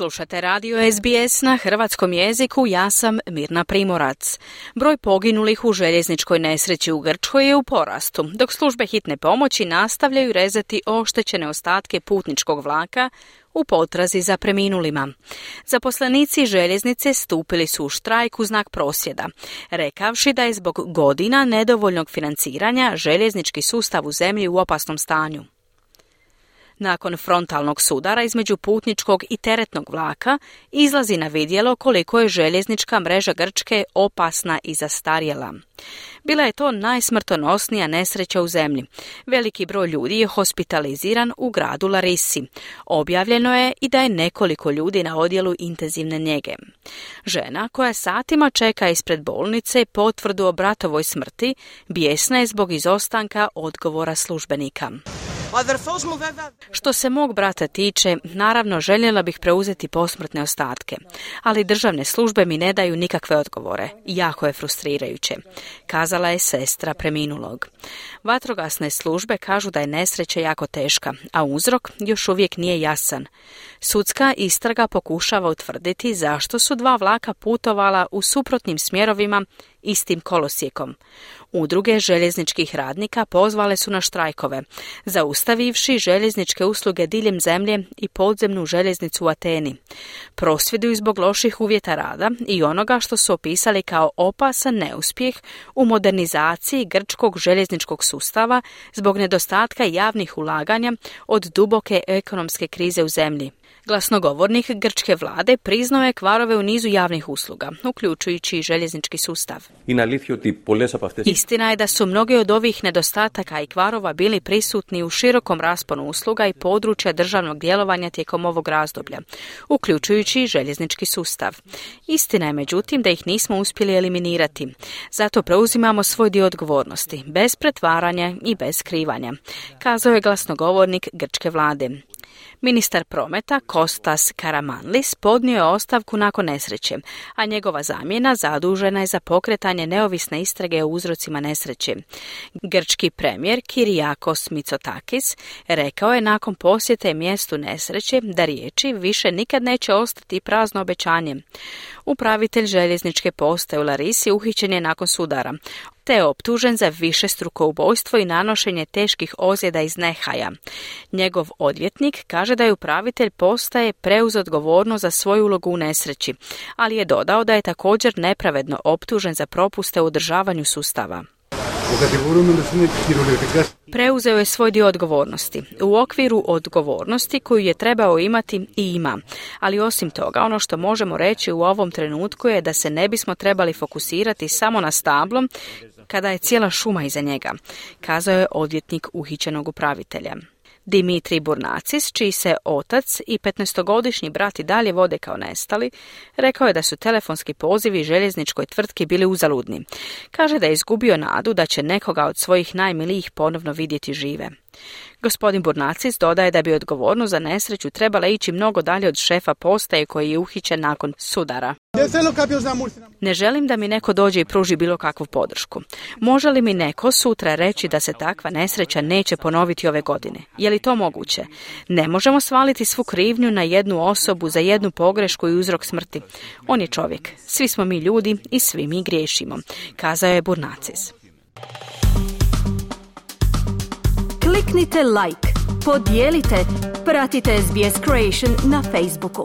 Slušate radio SBS na hrvatskom jeziku, ja sam Mirna Primorac. Broj poginulih u željezničkoj nesreći u Grčkoj je u porastu, dok službe hitne pomoći nastavljaju rezati oštećene ostatke putničkog vlaka u potrazi za preminulima. Zaposlenici željeznice stupili su u štrajk u znak prosvjeda, rekavši da je zbog godina nedovoljnog financiranja željeznički sustav u zemlji u opasnom stanju. Nakon frontalnog sudara između putničkog i teretnog vlaka izlazi na vidjelo koliko je željeznička mreža Grčke opasna i zastarjela. Bila je to najsmrtonosnija nesreća u zemlji. Veliki broj ljudi je hospitaliziran u gradu Larisi. Objavljeno je i da je nekoliko ljudi na odjelu intenzivne njege. Žena koja satima čeka ispred bolnice potvrdu o bratovoj smrti bijesna je zbog izostanka odgovora službenika. Što se mog brata tiče, naravno željela bih preuzeti posmrtne ostatke, ali državne službe mi ne daju nikakve odgovore. Jako je frustrirajuće, kazala je sestra preminulog. Vatrogasne službe kažu da je nesreća jako teška, a uzrok još uvijek nije jasan. Sudska istraga pokušava utvrditi zašto su dva vlaka putovala u suprotnim smjerovima istim kolosijekom. Udruge željezničkih radnika pozvale su na štrajkove, zaustavivši željezničke usluge diljem zemlje i podzemnu željeznicu u Ateni. Prosvjeduju zbog loših uvjeta rada i onoga što su opisali kao opasan neuspjeh u modernizaciji grčkog željezničkog sustava zbog nedostatka javnih ulaganja od duboke ekonomske krize u zemlji. Glasnogovornik grčke vlade priznao je kvarove u nizu javnih usluga, uključujući i željeznički sustav. Istina je da su mnogi od ovih nedostataka i kvarova bili prisutni u širokom rasponu usluga i područja državnog djelovanja tijekom ovog razdoblja, uključujući i željeznički sustav. Istina je međutim da ih nismo uspjeli eliminirati. Zato preuzimamo svoj dio odgovornosti, bez pretvaranja i bez skrivanja, kazao je glasnogovornik grčke vlade. Ministar prometa Kostas Karamanlis podnio je ostavku nakon nesreće, a njegova zamjena zadužena je za pokretanje neovisne istrage o uzrocima nesreće. Grčki premijer Kirijakos Mitsotakis rekao je nakon posjete mjestu nesreće da riječi više nikad neće ostati prazno obećanje. Upravitelj željezničke postaje u Larisi uhićen je nakon sudara je optužen za više struko ubojstvo i nanošenje teških ozljeda iz nehaja. Njegov odvjetnik kaže da je upravitelj postaje preuz odgovorno za svoju ulogu u nesreći, ali je dodao da je također nepravedno optužen za propuste u održavanju sustava. Preuzeo je svoj dio odgovornosti. U okviru odgovornosti koju je trebao imati i ima. Ali osim toga, ono što možemo reći u ovom trenutku je da se ne bismo trebali fokusirati samo na stablom kada je cijela šuma iza njega, kazao je odvjetnik uhićenog upravitelja. Dimitri Burnacis, čiji se otac i 15-godišnji brat i dalje vode kao nestali, rekao je da su telefonski pozivi željezničkoj tvrtki bili uzaludni. Kaže da je izgubio nadu da će nekoga od svojih najmilijih ponovno vidjeti žive. Gospodin Burnacis dodaje da bi odgovornost za nesreću trebala ići mnogo dalje od šefa postaje koji je uhićen nakon sudara. Ne želim da mi neko dođe i pruži bilo kakvu podršku. Može li mi neko sutra reći da se takva nesreća neće ponoviti ove godine? Je li to moguće? Ne možemo svaliti svu krivnju na jednu osobu za jednu pogrešku i uzrok smrti. On je čovjek. Svi smo mi ljudi i svi mi griješimo, kazao je Burnacis. Kliknite like, podijelite, pratite SBS Creation na Facebooku.